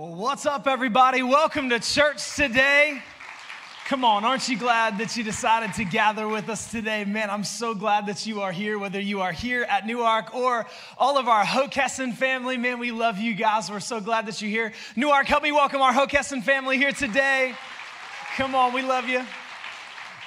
Well, what's up, everybody? Welcome to church today. Come on, aren't you glad that you decided to gather with us today? Man, I'm so glad that you are here, whether you are here at Newark or all of our Hockessin family. Man, we love you guys. We're so glad that you're here. Newark, help me welcome our Hockessin family here today. Come on, we love you.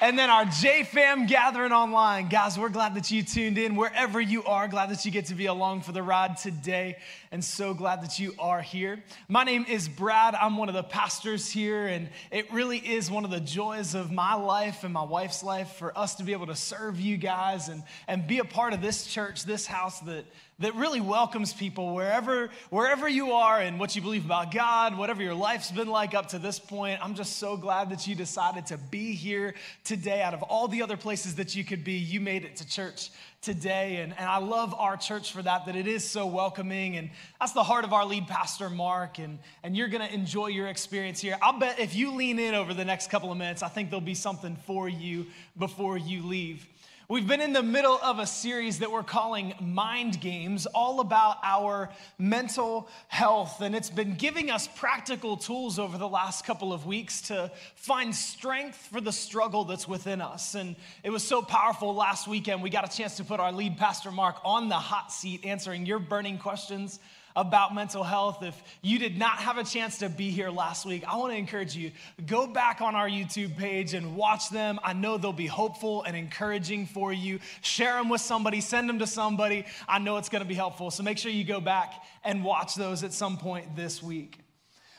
And then our J Fam gathering online. Guys, we're glad that you tuned in wherever you are. Glad that you get to be along for the ride today. And so glad that you are here. My name is Brad. I'm one of the pastors here. And it really is one of the joys of my life and my wife's life for us to be able to serve you guys and, and be a part of this church, this house that that really welcomes people wherever, wherever you are and what you believe about God, whatever your life's been like up to this point. I'm just so glad that you decided to be here today. Out of all the other places that you could be, you made it to church today. And, and I love our church for that, that it is so welcoming. And that's the heart of our lead pastor, Mark. And, and you're going to enjoy your experience here. I'll bet if you lean in over the next couple of minutes, I think there'll be something for you before you leave. We've been in the middle of a series that we're calling Mind Games, all about our mental health. And it's been giving us practical tools over the last couple of weeks to find strength for the struggle that's within us. And it was so powerful last weekend. We got a chance to put our lead pastor, Mark, on the hot seat answering your burning questions about mental health. If you did not have a chance to be here last week, I want to encourage you go back on our YouTube page and watch them. I know they'll be hopeful and encouraging for you. Share them with somebody, send them to somebody. I know it's going to be helpful. So make sure you go back and watch those at some point this week.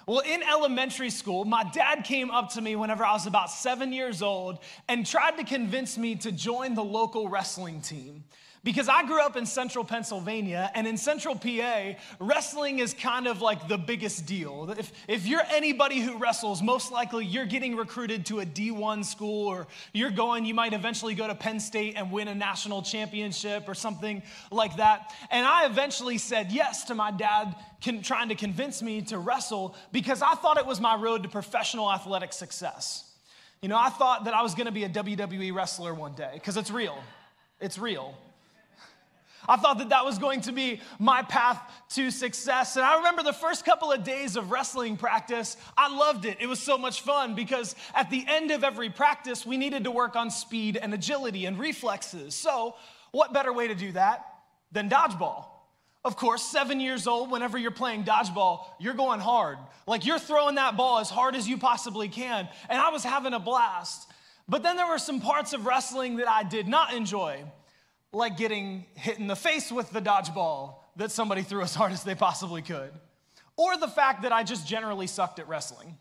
Well, in elementary school, my dad came up to me whenever I was about seven years old and tried to convince me to join the local wrestling team. Because I grew up in central Pennsylvania, and in central PA, wrestling is kind of like the biggest deal. If, if you're anybody who wrestles, most likely you're getting recruited to a D1 school, or you're going, you might eventually go to Penn State and win a national championship or something like that. And I eventually said yes to my dad con- trying to convince me to wrestle because I thought it was my road to professional athletic success. You know, I thought that I was gonna be a WWE wrestler one day, because it's real. It's real. I thought that that was going to be my path to success. And I remember the first couple of days of wrestling practice, I loved it. It was so much fun because at the end of every practice, we needed to work on speed and agility and reflexes. So, what better way to do that than dodgeball? Of course, seven years old, whenever you're playing dodgeball, you're going hard. Like you're throwing that ball as hard as you possibly can. And I was having a blast. But then there were some parts of wrestling that I did not enjoy like getting hit in the face with the dodgeball that somebody threw as hard as they possibly could, or the fact that I just generally sucked at wrestling.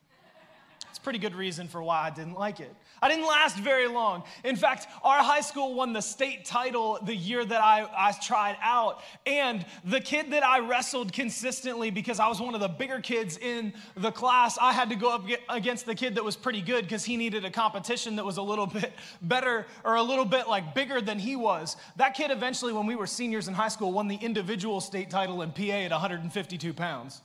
It's pretty good reason for why I didn't like it. I didn't last very long. In fact, our high school won the state title the year that I, I tried out. And the kid that I wrestled consistently, because I was one of the bigger kids in the class, I had to go up against the kid that was pretty good because he needed a competition that was a little bit better or a little bit like bigger than he was. That kid eventually, when we were seniors in high school, won the individual state title in PA at 152 pounds.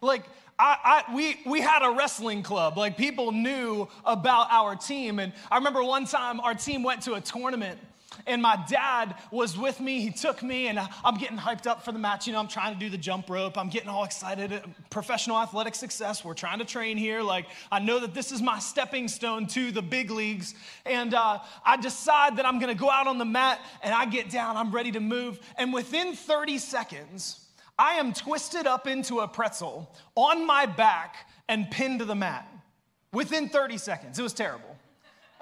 Like, I, I, we, we had a wrestling club. Like, people knew about our team. And I remember one time our team went to a tournament and my dad was with me. He took me, and I'm getting hyped up for the match. You know, I'm trying to do the jump rope. I'm getting all excited. Professional athletic success. We're trying to train here. Like, I know that this is my stepping stone to the big leagues. And uh, I decide that I'm going to go out on the mat, and I get down. I'm ready to move. And within 30 seconds, I am twisted up into a pretzel on my back and pinned to the mat within 30 seconds. It was terrible.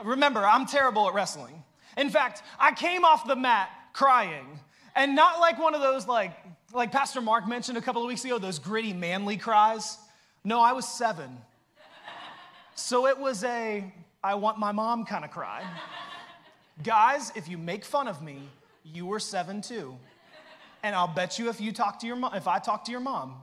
Remember, I'm terrible at wrestling. In fact, I came off the mat crying, and not like one of those, like, like Pastor Mark mentioned a couple of weeks ago, those gritty, manly cries. No, I was seven. So it was a, I want my mom kind of cry. Guys, if you make fun of me, you were seven too. And I'll bet you if you talk to your mom, if I talk to your mom,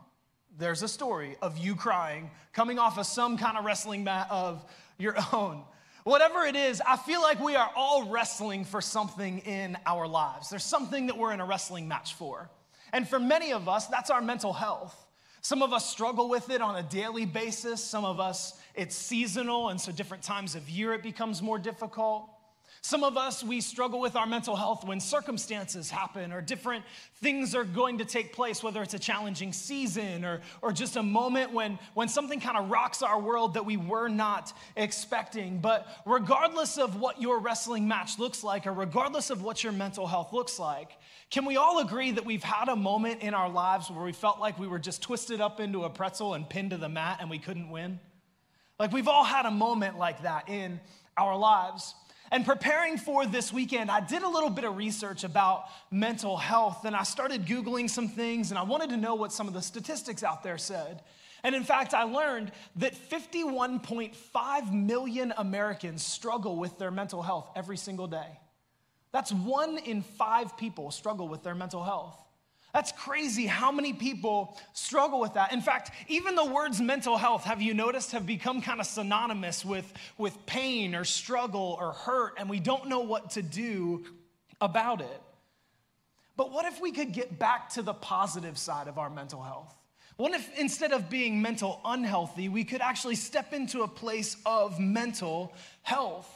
there's a story of you crying coming off of some kind of wrestling mat of your own. Whatever it is, I feel like we are all wrestling for something in our lives. There's something that we're in a wrestling match for. And for many of us, that's our mental health. Some of us struggle with it on a daily basis. Some of us, it's seasonal, and so different times of year it becomes more difficult. Some of us, we struggle with our mental health when circumstances happen or different things are going to take place, whether it's a challenging season or, or just a moment when, when something kind of rocks our world that we were not expecting. But regardless of what your wrestling match looks like, or regardless of what your mental health looks like, can we all agree that we've had a moment in our lives where we felt like we were just twisted up into a pretzel and pinned to the mat and we couldn't win? Like we've all had a moment like that in our lives. And preparing for this weekend, I did a little bit of research about mental health and I started Googling some things and I wanted to know what some of the statistics out there said. And in fact, I learned that 51.5 million Americans struggle with their mental health every single day. That's one in five people struggle with their mental health. That's crazy how many people struggle with that. In fact, even the words mental health, have you noticed, have become kind of synonymous with, with pain or struggle or hurt, and we don't know what to do about it. But what if we could get back to the positive side of our mental health? What if instead of being mental unhealthy, we could actually step into a place of mental health?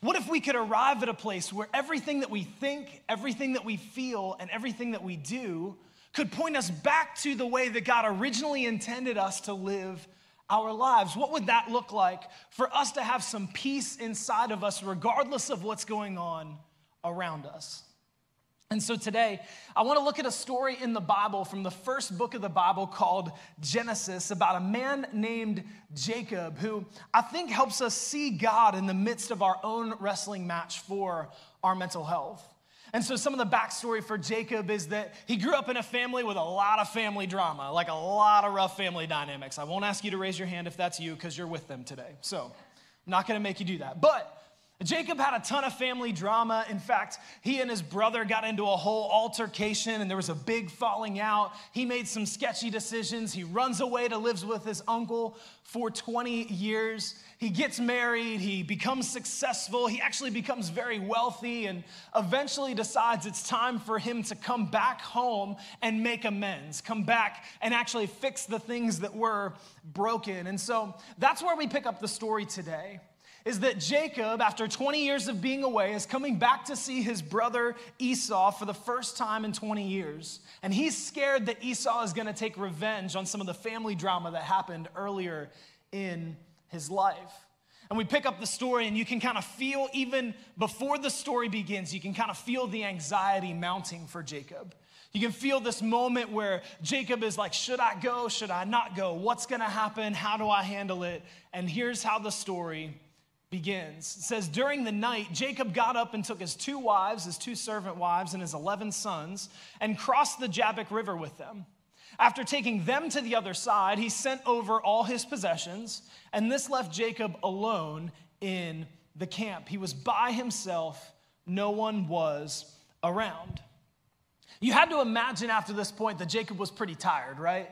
What if we could arrive at a place where everything that we think, everything that we feel, and everything that we do could point us back to the way that God originally intended us to live our lives? What would that look like for us to have some peace inside of us, regardless of what's going on around us? And so today, I want to look at a story in the Bible from the first book of the Bible called Genesis about a man named Jacob who I think helps us see God in the midst of our own wrestling match for our mental health. And so, some of the backstory for Jacob is that he grew up in a family with a lot of family drama, like a lot of rough family dynamics. I won't ask you to raise your hand if that's you because you're with them today. So, I'm not going to make you do that. But Jacob had a ton of family drama. In fact, he and his brother got into a whole altercation and there was a big falling out. He made some sketchy decisions. He runs away to live with his uncle for 20 years. He gets married, he becomes successful, he actually becomes very wealthy, and eventually decides it's time for him to come back home and make amends, come back and actually fix the things that were broken. And so that's where we pick up the story today is that Jacob, after 20 years of being away, is coming back to see his brother Esau for the first time in 20 years. And he's scared that Esau is going to take revenge on some of the family drama that happened earlier in his life. And we pick up the story, and you can kind of feel, even before the story begins, you can kind of feel the anxiety mounting for Jacob. You can feel this moment where Jacob is like, Should I go? Should I not go? What's going to happen? How do I handle it? And here's how the story begins. It says, During the night, Jacob got up and took his two wives, his two servant wives, and his 11 sons, and crossed the Jabbok River with them. After taking them to the other side, he sent over all his possessions, and this left Jacob alone in the camp. He was by himself, no one was around. You had to imagine after this point that Jacob was pretty tired, right?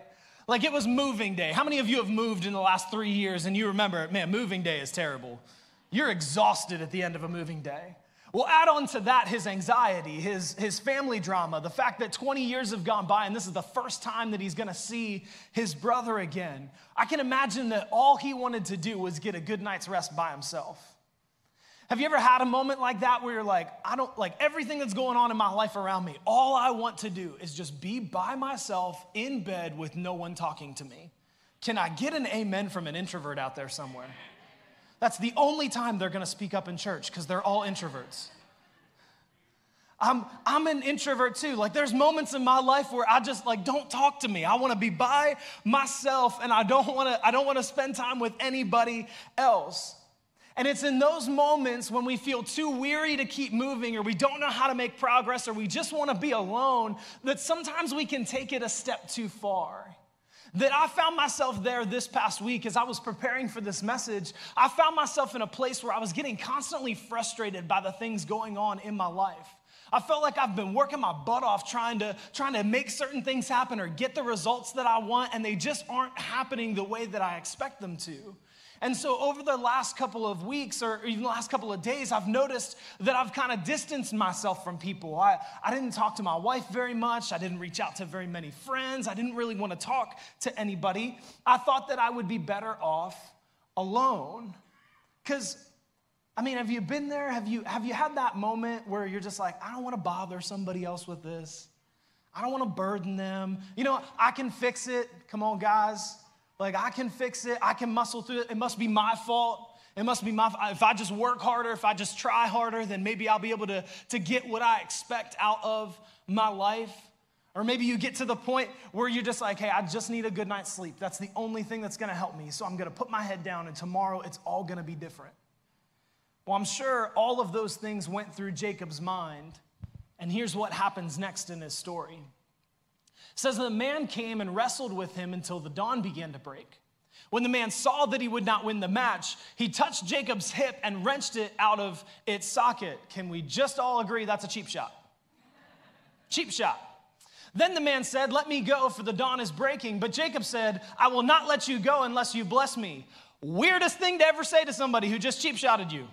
Like it was moving day. How many of you have moved in the last three years and you remember, man, moving day is terrible? You're exhausted at the end of a moving day. Well, add on to that his anxiety, his, his family drama, the fact that 20 years have gone by and this is the first time that he's gonna see his brother again. I can imagine that all he wanted to do was get a good night's rest by himself. Have you ever had a moment like that where you're like, I don't like everything that's going on in my life around me, all I want to do is just be by myself in bed with no one talking to me? Can I get an amen from an introvert out there somewhere? That's the only time they're gonna speak up in church because they're all introverts. I'm, I'm an introvert too. Like, there's moments in my life where I just like, don't talk to me. I wanna be by myself and I don't wanna, I don't wanna spend time with anybody else. And it's in those moments when we feel too weary to keep moving, or we don't know how to make progress, or we just wanna be alone, that sometimes we can take it a step too far that I found myself there this past week as I was preparing for this message. I found myself in a place where I was getting constantly frustrated by the things going on in my life. I felt like I've been working my butt off trying to, trying to make certain things happen or get the results that I want, and they just aren't happening the way that I expect them to. And so, over the last couple of weeks or even the last couple of days, I've noticed that I've kind of distanced myself from people. I, I didn't talk to my wife very much. I didn't reach out to very many friends. I didn't really want to talk to anybody. I thought that I would be better off alone. Because I mean, have you been there? Have you, have you had that moment where you're just like, I don't want to bother somebody else with this? I don't want to burden them. You know, I can fix it. Come on, guys. Like, I can fix it. I can muscle through it. It must be my fault. It must be my If I just work harder, if I just try harder, then maybe I'll be able to, to get what I expect out of my life. Or maybe you get to the point where you're just like, hey, I just need a good night's sleep. That's the only thing that's gonna help me. So I'm gonna put my head down, and tomorrow it's all gonna be different. Well, I'm sure all of those things went through Jacob's mind. And here's what happens next in his story. It says the man came and wrestled with him until the dawn began to break. When the man saw that he would not win the match, he touched Jacob's hip and wrenched it out of its socket. Can we just all agree that's a cheap shot? cheap shot. Then the man said, Let me go, for the dawn is breaking. But Jacob said, I will not let you go unless you bless me. Weirdest thing to ever say to somebody who just cheap shotted you.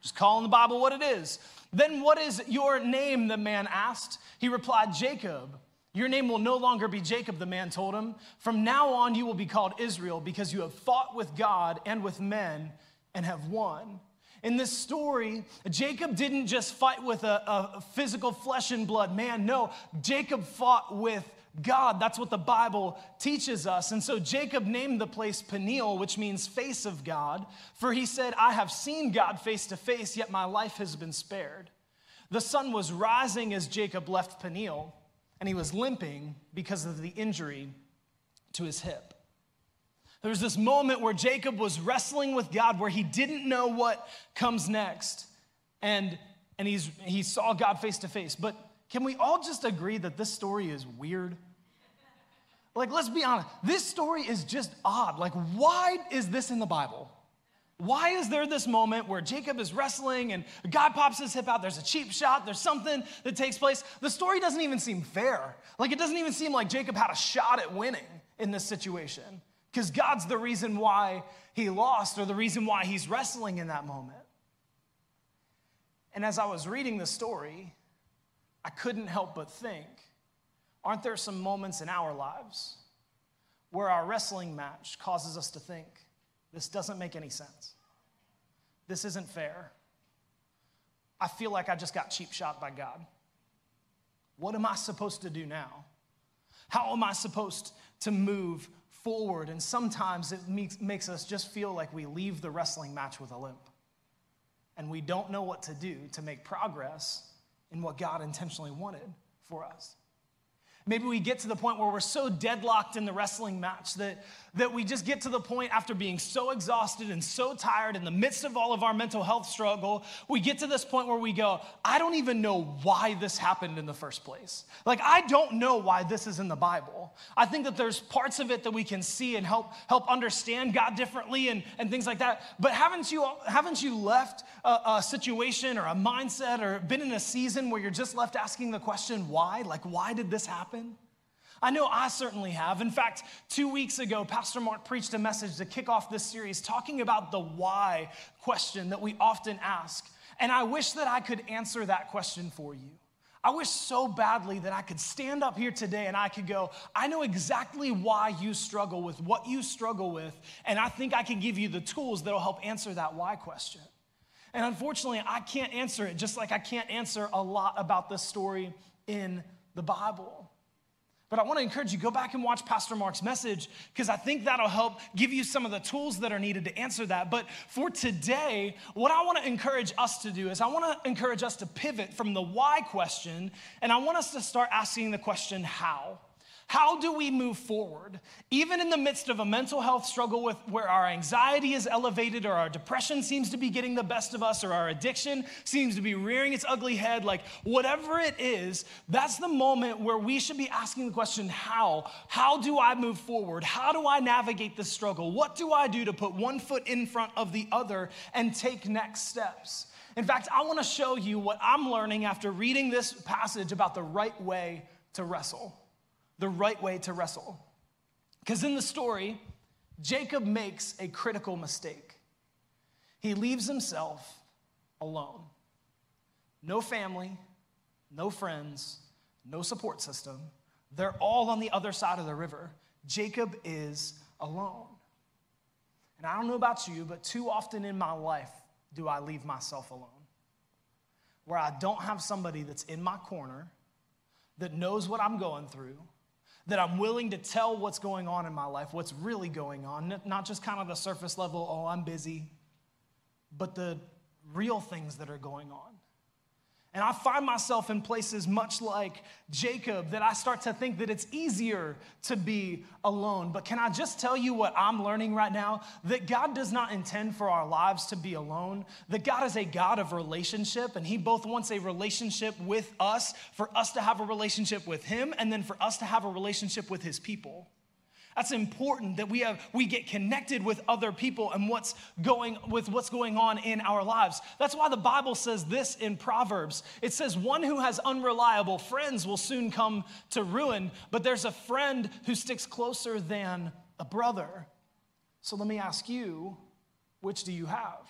Just calling the Bible what it is. Then what is your name? The man asked. He replied, Jacob. Your name will no longer be Jacob, the man told him. From now on, you will be called Israel because you have fought with God and with men and have won. In this story, Jacob didn't just fight with a, a, physical flesh and blood man. No, Jacob fought with God. That's what the Bible teaches us. And so Jacob named the place Peniel, which means face of God, for he said, I have seen God face to face, yet my life has been spared. The sun was rising as Jacob left Peniel and he was limping because of the injury to his hip. There was this moment where Jacob was wrestling with God where he didn't know what comes next. And, and he's, he saw God face to face. But can we all just agree that this story is weird? Like, let's be honest, this story is just odd. Like, why is this in the Bible? Why is there this moment where Jacob is wrestling and God pops his hip out? There's a cheap shot, there's something that takes place. The story doesn't even seem fair. Like, it doesn't even seem like Jacob had a shot at winning in this situation because God's the reason why he lost or the reason why he's wrestling in that moment. And as I was reading the story, I couldn't help but think aren't there some moments in our lives where our wrestling match causes us to think, this doesn't make any sense. This isn't fair. I feel like I just got cheap shot by God. What am I supposed to do now? How am I supposed to move forward? And sometimes it makes, us just feel like we leave the wrestling match with a limp. And we don't know what to do to make progress in what God intentionally wanted for us. Maybe we get to the point where we're so deadlocked in the wrestling match that, that we just get to the point after being so exhausted and so tired in the midst of all of our mental health struggle, we get to this point where we go, I don't even know why this happened in the first place. Like, I don't know why this is in the Bible. I think that there's parts of it that we can see and help, help understand God differently and, and things like that. But haven't you, haven't you left a, a situation or a mindset or been in a season where you're just left asking the question, why? Like, why did this happen? I know I certainly have. In fact, two weeks ago, Pastor Mark preached a message to kick off this series talking about the why question that we often ask. And I wish that I could answer that question for you. I wish so badly that I could stand up here today and I could go, I know exactly why you struggle with what you struggle with, and I think I can give you the tools that'll help answer that why question. And unfortunately, I can't answer it, just like I can't answer a lot about this story in the Bible. But I want to encourage you, go back and watch Pastor Mark's message because I think that'll help give you some of the tools that are needed to answer that. But for today, what I want to encourage us to do is I want to encourage us to pivot from the why question and I want us to start asking the question, how? How do we move forward, even in the midst of a mental health struggle with where our anxiety is elevated or our depression seems to be getting the best of us or our addiction seems to be rearing its ugly head? Like, whatever it is, that's the moment where we should be asking the question how? How do I move forward? How do I navigate this struggle? What do I do to put one foot in front of the other and take next steps? In fact, I want to show you what I'm learning after reading this passage about the right way to wrestle the right way to wrestle. Because in the story, Jacob makes a critical mistake. He leaves himself alone. No family, no friends, no support system. They're all on the other side of the river. Jacob is alone. And I don't know about you, but too often in my life, do I leave myself alone? Where I don't have somebody that's in my corner, that knows what I'm going through, that I'm willing to tell what's going on in my life, what's really going on, not just kind of the surface level, oh, I'm busy, but the real things that are going on. And I find myself in places much like Jacob that I start to think that it's easier to be alone. But can I just tell you what I'm learning right now? That God does not intend for our lives to be alone. That God is a God of relationship, and He both wants a relationship with us, for us to have a relationship with Him, and then for us to have a relationship with His people. That's important that we have we get connected with other people and what's going with what's going on in our lives. That's why the Bible says this in Proverbs. It says one who has unreliable friends will soon come to ruin, but there's a friend who sticks closer than a brother. So let me ask you, which do you have?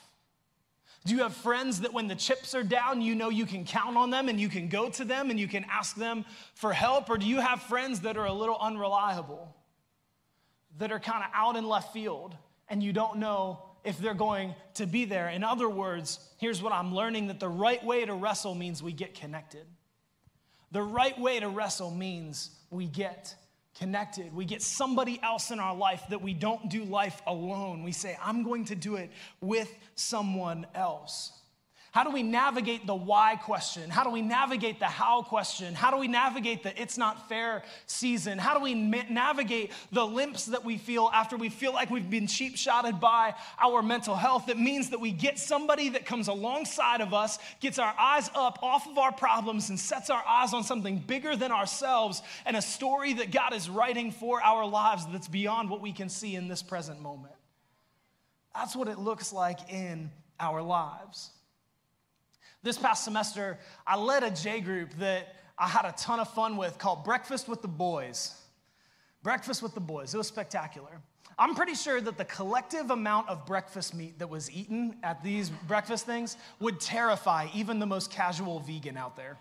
Do you have friends that when the chips are down, you know you can count on them and you can go to them and you can ask them for help? Or do you have friends that are a little unreliable? That are kind of out in left field and you don't know if they're going to be there. In other words, here's what I'm learning that the right way to wrestle means we get connected. The right way to wrestle means we get connected. We get somebody else in our life that we don't do life alone. We say, I'm going to do it with someone else. How do we navigate the why question? How do we navigate the how question? How do we navigate the it's not fair season? How do we navigate the limps that we feel after we feel like we've been cheap shotted by our mental health? It means that we get somebody that comes alongside of us, gets our eyes up off of our problems, and sets our eyes on something bigger than ourselves and a story that God is writing for our lives that's beyond what we can see in this present moment. That's what it looks like in our lives. This past semester, I led a J group that I had a ton of fun with called Breakfast with the Boys. Breakfast with the Boys. It was spectacular. I'm pretty sure that the collective amount of breakfast meat that was eaten at these breakfast things would terrify even the most casual vegan out there.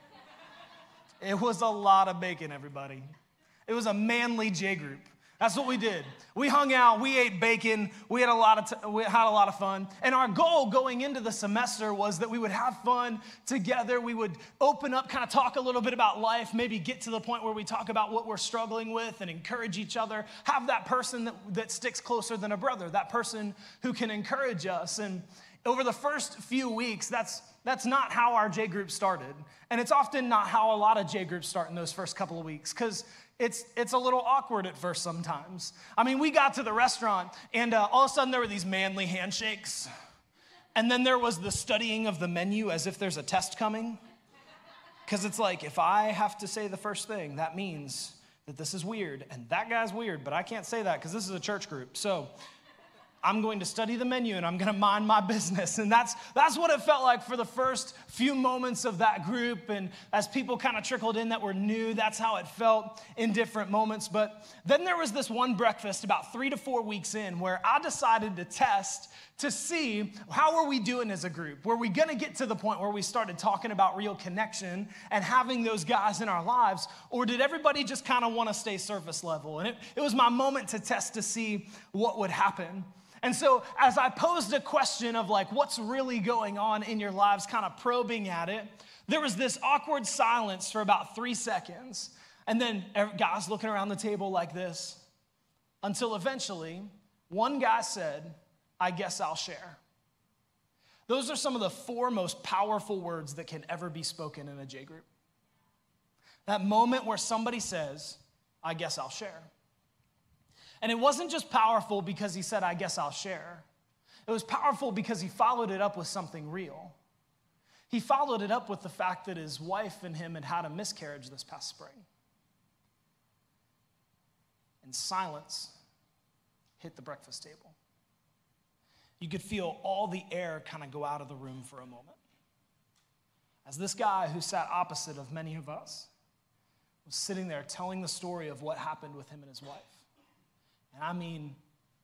It was a lot of bacon, everybody. It was a manly J group. That's what we did. We hung out, we ate bacon, we had a lot of t- we had a lot of fun. And our goal going into the semester was that we would have fun together. We would open up, kind of talk a little bit about life, maybe get to the point where we talk about what we're struggling with and encourage each other. Have that person that, that sticks closer than a brother, that person who can encourage us. And over the first few weeks, that's that's not how our J group started. And it's often not how a lot of J groups start in those first couple of weeks because it's, it's a little awkward at first sometimes. I mean, we got to the restaurant, and uh, all of a sudden there were these manly handshakes. And then there was the studying of the menu as if there's a test coming. Because it's like, if I have to say the first thing, that means that this is weird. And that guy's weird, but I can't say that because this is a church group. So I'm going to study the menu and I'm going to mind my business. And that's, that's what it felt like for the first few moments of that group. And as people kind of trickled in that were new, that's how it felt in different moments. But then there was this one breakfast about three to four weeks in where I decided to test to see how are we doing as a group. Were we going to get to the point where we started talking about real connection and having those guys in our lives or did everybody just kind of want to stay surface level? And it, it was my moment to test to see what would happen. And so, as I posed a question of like, what's really going on in your lives, kind of probing at it, there was this awkward silence for about three seconds. And then guys looking around the table like this until eventually one guy said, I guess I'll share. Those are some of the four most powerful words that can ever be spoken in a J group. That moment where somebody says, I guess I'll share. And it wasn't just powerful because he said, I guess I'll share. It was powerful because he followed it up with something real. He followed it up with the fact that his wife and him had had a miscarriage this past spring. And silence hit the breakfast table. You could feel all the air kind of go out of the room for a moment. As this guy who sat opposite of many of us was sitting there telling the story of what happened with him and his wife. And I mean,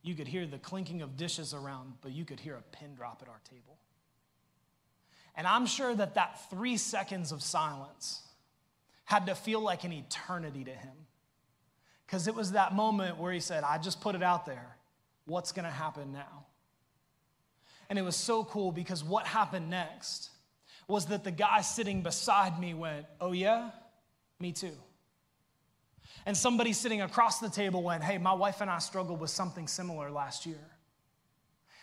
you could hear the clinking of dishes around, but you could hear a pin drop at our table. And I'm sure that that three seconds of silence had to feel like an eternity to him. Because it was that moment where he said, I just put it out there. What's going to happen now? And it was so cool because what happened next was that the guy sitting beside me went, Oh, yeah? Me too. And somebody sitting across the table went, Hey, my wife and I struggled with something similar last year.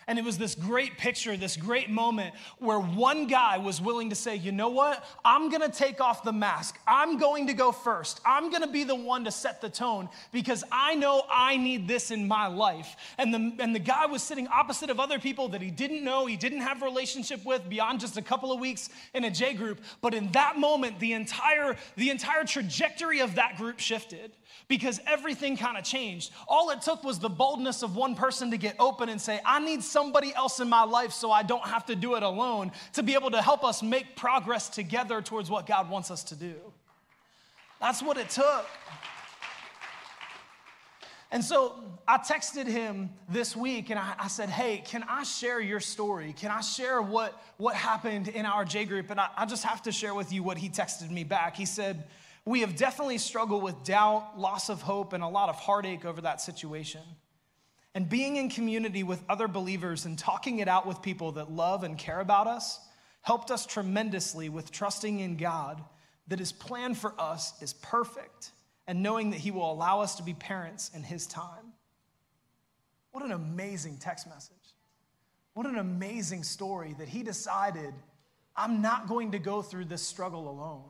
And it was this great picture, this great moment where one guy was willing to say, you know what? I'm gonna take off the mask. I'm going to go first. I'm gonna be the one to set the tone because I know I need this in my life. And the, and the guy was sitting opposite of other people that he didn't know, he didn't have relationship with beyond just a couple of weeks in a J group. But in that moment, the entire, the entire trajectory of that group shifted because everything kind of changed. All it took was the boldness of one person to get open and say, I need somebody else in my life so I don't have to do it alone to be able to help us make progress together towards what God wants us to do. That's what it took. And so I texted him this week and I, I, said, Hey, can I share your story? Can I share what, what happened in our J group? And I, I just have to share with you what he texted me back. He said, we have definitely struggled with doubt, loss of hope, and a lot of heartache over that situation. And being in community with other believers and talking it out with people that love and care about us helped us tremendously with trusting in God that His plan for us is perfect and knowing that He will allow us to be parents in His time. What an amazing text message. What an amazing story that He decided, I'm not going to go through this struggle alone.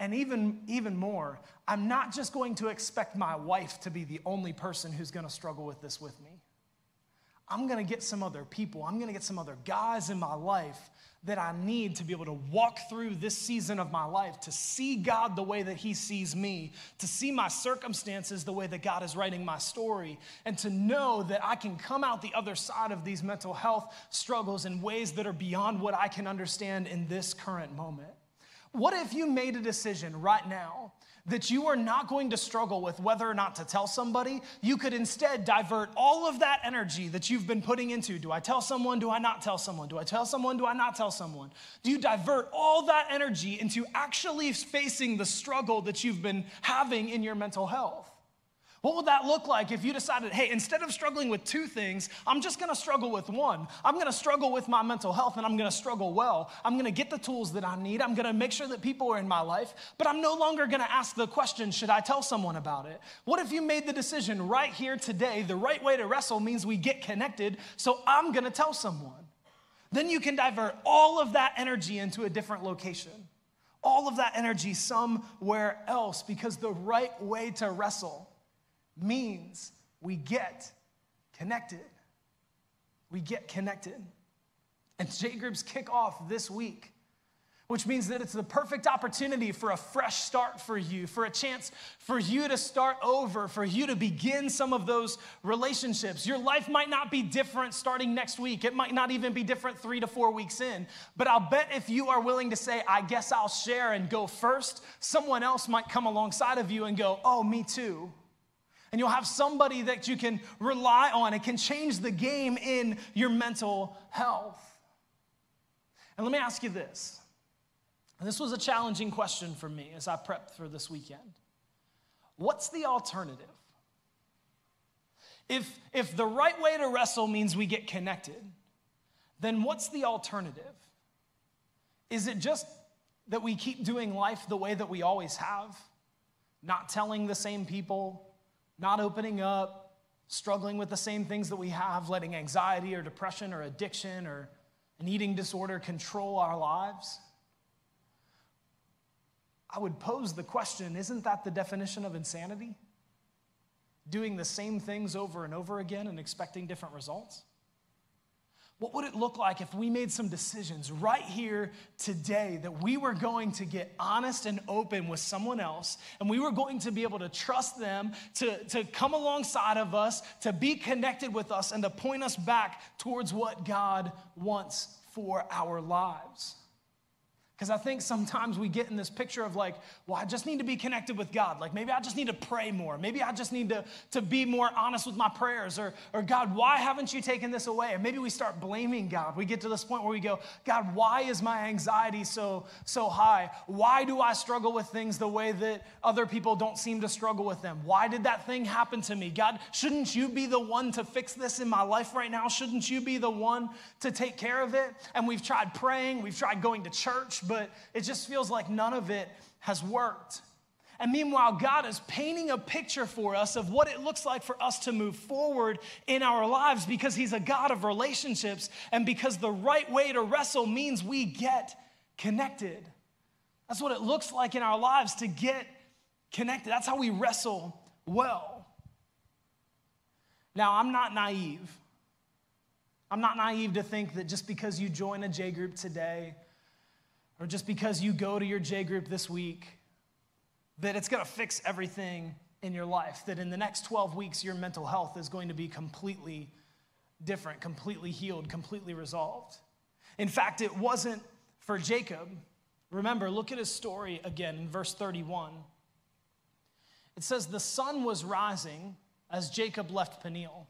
And even, even more, I'm not just going to expect my wife to be the only person who's going to struggle with this with me. I'm going to get some other people, I'm going to get some other guys in my life that I need to be able to walk through this season of my life, to see God the way that He sees me, to see my circumstances the way that God is writing my story, and to know that I can come out the other side of these mental health struggles in ways that are beyond what I can understand in this current moment. What if you made a decision right now that you are not going to struggle with whether or not to tell somebody? You could instead divert all of that energy that you've been putting into do I tell someone? Do I not tell someone? Do I tell someone? Do I not tell someone? Do you divert all that energy into actually facing the struggle that you've been having in your mental health? What would that look like if you decided, hey, instead of struggling with two things, I'm just gonna struggle with one. I'm gonna struggle with my mental health and I'm gonna struggle well. I'm gonna get the tools that I need. I'm gonna make sure that people are in my life, but I'm no longer gonna ask the question, should I tell someone about it? What if you made the decision right here today? The right way to wrestle means we get connected, so I'm gonna tell someone. Then you can divert all of that energy into a different location. All of that energy somewhere else because the right way to wrestle means we get connected. We get connected. And J groups kick off this week, which means that it's the perfect opportunity for a fresh start for you, for a chance for you to start over, for you to begin some of those relationships. Your life might not be different starting next week. It might not even be different three to four weeks in. But I'll bet if you are willing to say, I guess I'll share and go first, someone else might come alongside of you and go, Oh, me too. And you'll have somebody that you can rely on. It can change the game in your mental health. And let me ask you this. And this was a challenging question for me as I prepped for this weekend. What's the alternative? If, if the right way to wrestle means we get connected, then what's the alternative? Is it just that we keep doing life the way that we always have? Not telling the same people, not opening up, struggling with the same things that we have, letting anxiety or depression or addiction or an eating disorder control our lives? I would pose the question isn't that the definition of insanity? Doing the same things over and over again and expecting different results? What would it look like if we made some decisions right here today that we were going to get honest and open with someone else and we were going to be able to trust them to, to come alongside of us, to be connected with us, and to point us back towards what God wants for our lives? Because I think sometimes we get in this picture of like, well, I just need to be connected with God. Like maybe I just need to pray more. Maybe I just need to, to be more honest with my prayers. Or, or God, why haven't you taken this away? Or maybe we start blaming God. We get to this point where we go, God, why is my anxiety so, so high? Why do I struggle with things the way that other people don't seem to struggle with them? Why did that thing happen to me? God, shouldn't you be the one to fix this in my life right now? Shouldn't you be the one to take care of it? And we've tried praying, we've tried going to church, but it just feels like none of it has worked. And meanwhile, God is painting a picture for us of what it looks like for us to move forward in our lives because He's a God of relationships and because the right way to wrestle means we get connected. That's what it looks like in our lives to get connected. That's how we wrestle well. Now, I'm not naive. I'm not naive to think that just because you join a J group today, or just because you go to your J group this week, that it's going to fix everything in your life, that in the next 12 weeks, your mental health is going to be completely different, completely healed, completely resolved. In fact, it wasn't for Jacob. Remember, look at his story again in verse 31. It says, The sun was rising as Jacob left Peniel,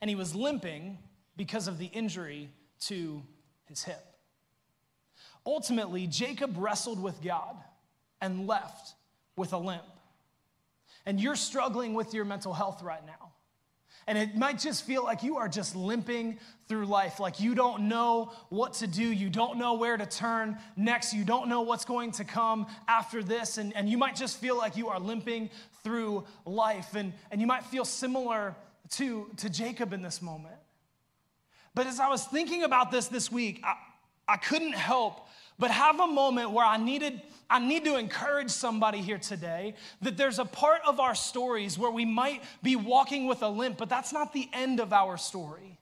and he was limping because of the injury to his hip. Ultimately, Jacob wrestled with God and left with a limp. And you're struggling with your mental health right now. And it might just feel like you are just limping through life, like you don't know what to do, you don't know where to turn next, you don't know what's going to come after this, and, and you might just feel like you are limping through life. And, and you might feel similar to, to Jacob in this moment. But as I was thinking about this this week, I, I couldn't help but have a moment where I needed I need to encourage somebody here today that there's a part of our stories where we might be walking with a limp, but that's not the end of our story.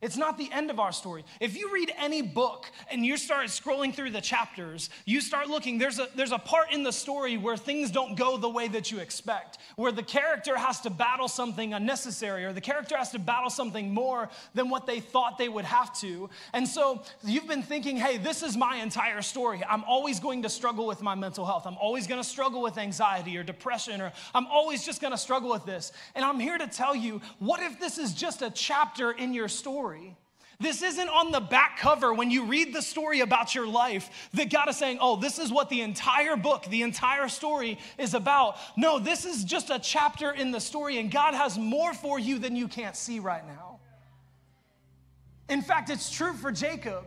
It's not the end of our story. If you read any book and you start scrolling through the chapters, you start looking, there's a, there's a part in the story where things don't go the way that you expect, where the character has to battle something unnecessary or the character has to battle something more than what they thought they would have to. And so you've been thinking, hey, this is my entire story. I'm always going to struggle with my mental health. I'm always going to struggle with anxiety or depression, or I'm always just going to struggle with this. And I'm here to tell you, what if this is just a chapter in your story? Story. This isn't on the back cover when you read the story about your life that God is saying, oh, this is what the entire book, the entire story is about. No, this is just a chapter in the story, and God has more for you than you can't see right now. In fact, it's true for Jacob.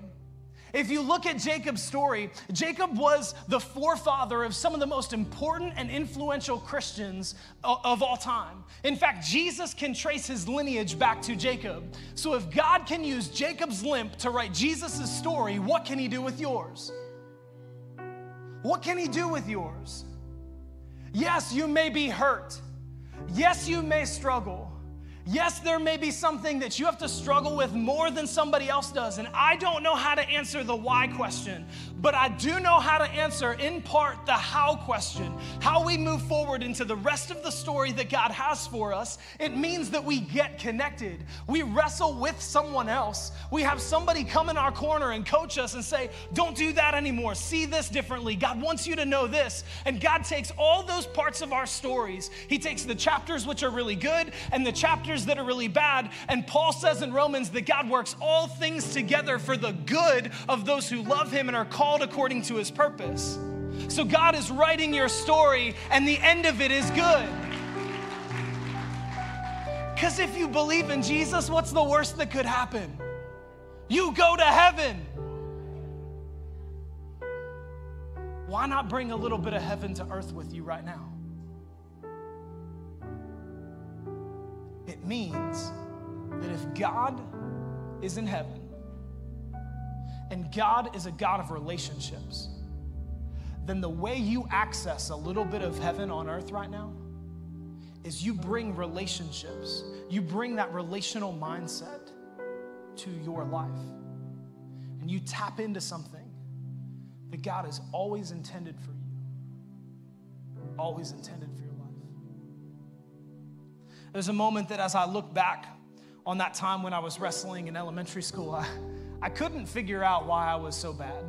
If you look at Jacob's story, Jacob was the forefather of some of the most important and influential Christians of all time. In fact, Jesus can trace his lineage back to Jacob. So if God can use Jacob's limp to write Jesus' story, what can he do with yours? What can he do with yours? Yes, you may be hurt. Yes, you may struggle. Yes, there may be something that you have to struggle with more than somebody else does. And I don't know how to answer the why question, but I do know how to answer, in part, the how question. How we move forward into the rest of the story that God has for us. It means that we get connected. We wrestle with someone else. We have somebody come in our corner and coach us and say, Don't do that anymore. See this differently. God wants you to know this. And God takes all those parts of our stories, He takes the chapters which are really good and the chapters chapters that are really bad. And Paul says in Romans that God works all things together for the good of those who love him and are called according to his purpose. So God is writing your story, and the end of it is good. Because if you believe in Jesus, what's the worst that could happen? You go to heaven. Why not bring a little bit of heaven to earth with you right now? Means that if God is in heaven and God is a God of relationships, then the way you access a little bit of heaven on earth right now is you bring relationships, you bring that relational mindset to your life. And you tap into something that God has always intended for you, always intended. There's a moment that as I look back on that time when I was wrestling in elementary school, I, I couldn't figure out why I was so bad.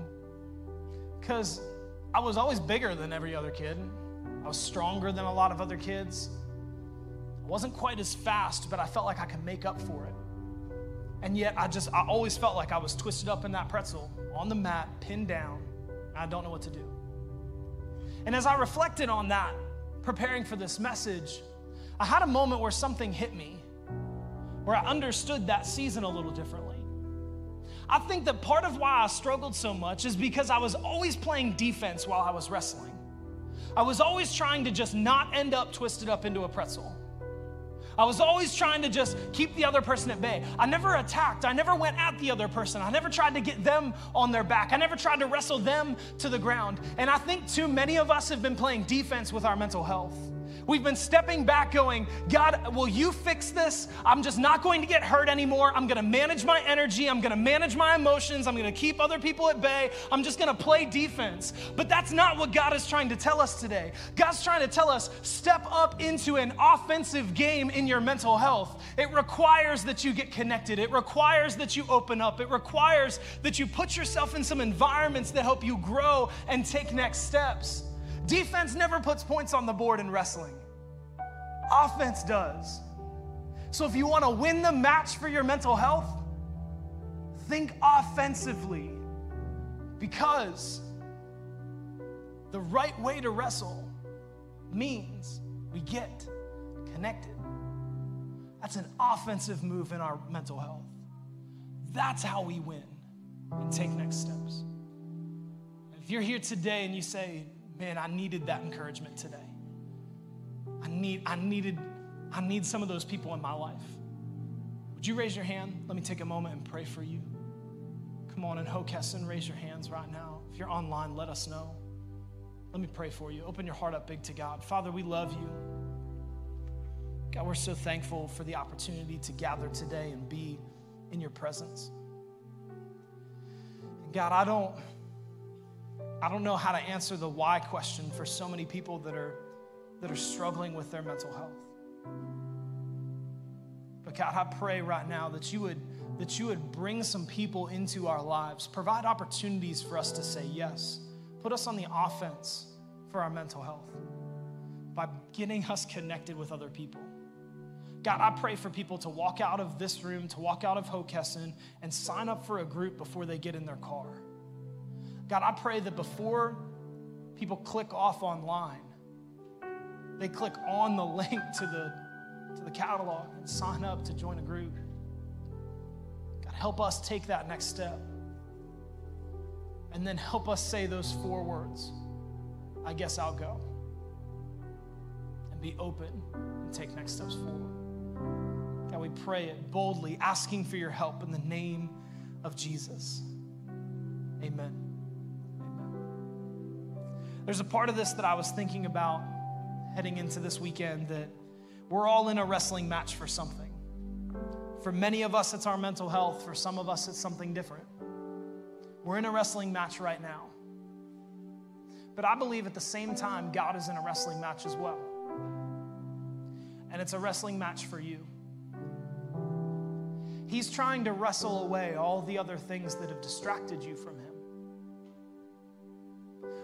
Because I was always bigger than every other kid. I was stronger than a lot of other kids. I wasn't quite as fast, but I felt like I could make up for it. And yet, I just, I always felt like I was twisted up in that pretzel on the mat, pinned down. I don't know what to do. And as I reflected on that, preparing for this message, I had a moment where something hit me, where I understood that season a little differently. I think that part of why I struggled so much is because I was always playing defense while I was wrestling. I was always trying to just not end up twisted up into a pretzel. I was always trying to just keep the other person at bay. I never attacked. I never went at the other person. I never tried to get them on their back. I never tried to wrestle them to the ground. And I think too many of us have been playing defense with our mental health. We've been stepping back, going, God, will you fix this? I'm just not going to get hurt anymore. I'm going to manage my energy. I'm going to manage my emotions. I'm going to keep other people at bay. I'm just going to play defense. But that's not what God is trying to tell us today. God's trying to tell us step up into an offensive game in your mental health. It requires that you get connected, it requires that you open up, it requires that you put yourself in some environments that help you grow and take next steps. Defense never puts points on the board in wrestling, offense does. So if you want to win the match for your mental health, think offensively because the right way to wrestle means we get connected. That's an offensive move in our mental health. That's how we win and take next steps. If you're here today and you say, man, I needed that encouragement today. I need, I needed, I need some of those people in my life. Would you raise your hand? Let me take a moment and pray for you. Come on, in Hockessin, raise your hands right now. If you're online, let us know. Let me pray for you. Open your heart up big to God. Father, we love you. God, we're so thankful for the opportunity to gather today and be in your presence. And God, I don't I don't know how to answer the why question for so many people that are, that are struggling with their mental health. But God, I pray right now that you would that you would bring some people into our lives, provide opportunities for us to say yes, put us on the offense for our mental health by getting us connected with other people. God, I pray for people to walk out of this room, to walk out of Hockessin, and sign up for a group before they get in their car. God, I pray that before people click off online, they click on the link to the, to the catalog and sign up to join a group. God, help us take that next step. And then help us say those four words I guess I'll go. And be open and take next steps forward. God, we pray it boldly, asking for your help in the name of Jesus. Amen. There's a part of this that I was thinking about heading into this weekend that we're all in a wrestling match for something. For many of us, it's our mental health. For some of us, it's something different. We're in a wrestling match right now. But I believe at the same time, God is in a wrestling match as well. And it's a wrestling match for you. He's trying to wrestle away all the other things that have distracted you from Him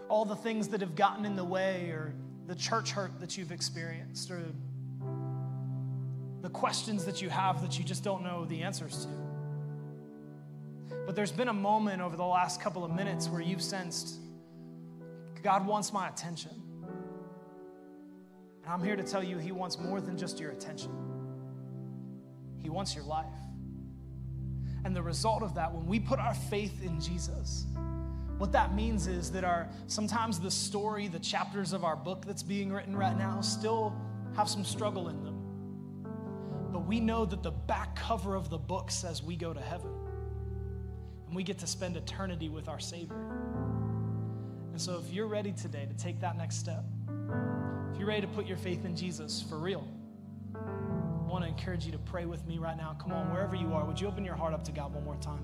all the things that have gotten in the way or the church hurt that you've experienced or the questions that you have that you just don't know the answers to. But there's been a moment over the last couple of minutes where you've sensed God wants my attention. And I'm here to tell you, He wants more than just your attention, He wants your life. And the result of that, when we put our faith in Jesus, what that means is that our sometimes the story, the chapters of our book that's being written right now still have some struggle in them. But we know that the back cover of the book says we go to heaven. And we get to spend eternity with our Savior. And so if you're ready today to take that next step, if you're ready to put your faith in Jesus for real, I want to encourage you to pray with me right now. Come on, wherever you are, would you open your heart up to God one more time?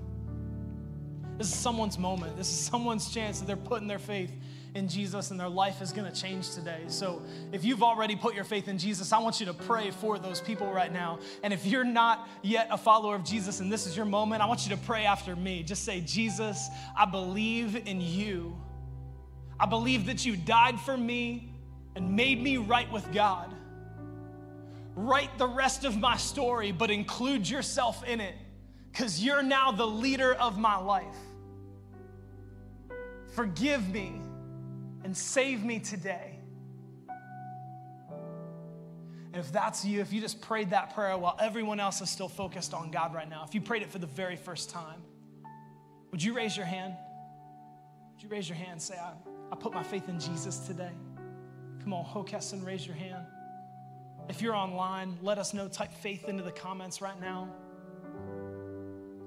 This is someone's moment. This is someone's chance that they're putting their faith in Jesus and their life is going to change today. So, if you've already put your faith in Jesus, I want you to pray for those people right now. And if you're not yet a follower of Jesus and this is your moment, I want you to pray after me. Just say, Jesus, I believe in you I believe that you died for me and made me right with God. Write the rest of my story, but include yourself in it because you're now the leader of my life. Forgive me and save me today. And if that's you, if you just prayed that prayer while everyone else is still focused on God right now, if you prayed it for the very first time, would you raise your hand? Would you raise your hand and say, I, I put my faith in Jesus today? Come on, Hockessin, raise your hand. If you're online, let us know. Type faith into the comments right now.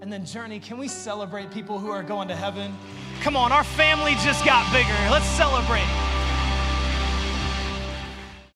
And then, Journey, can we celebrate people who are going to heaven? Come on, our family just got bigger. Let's celebrate.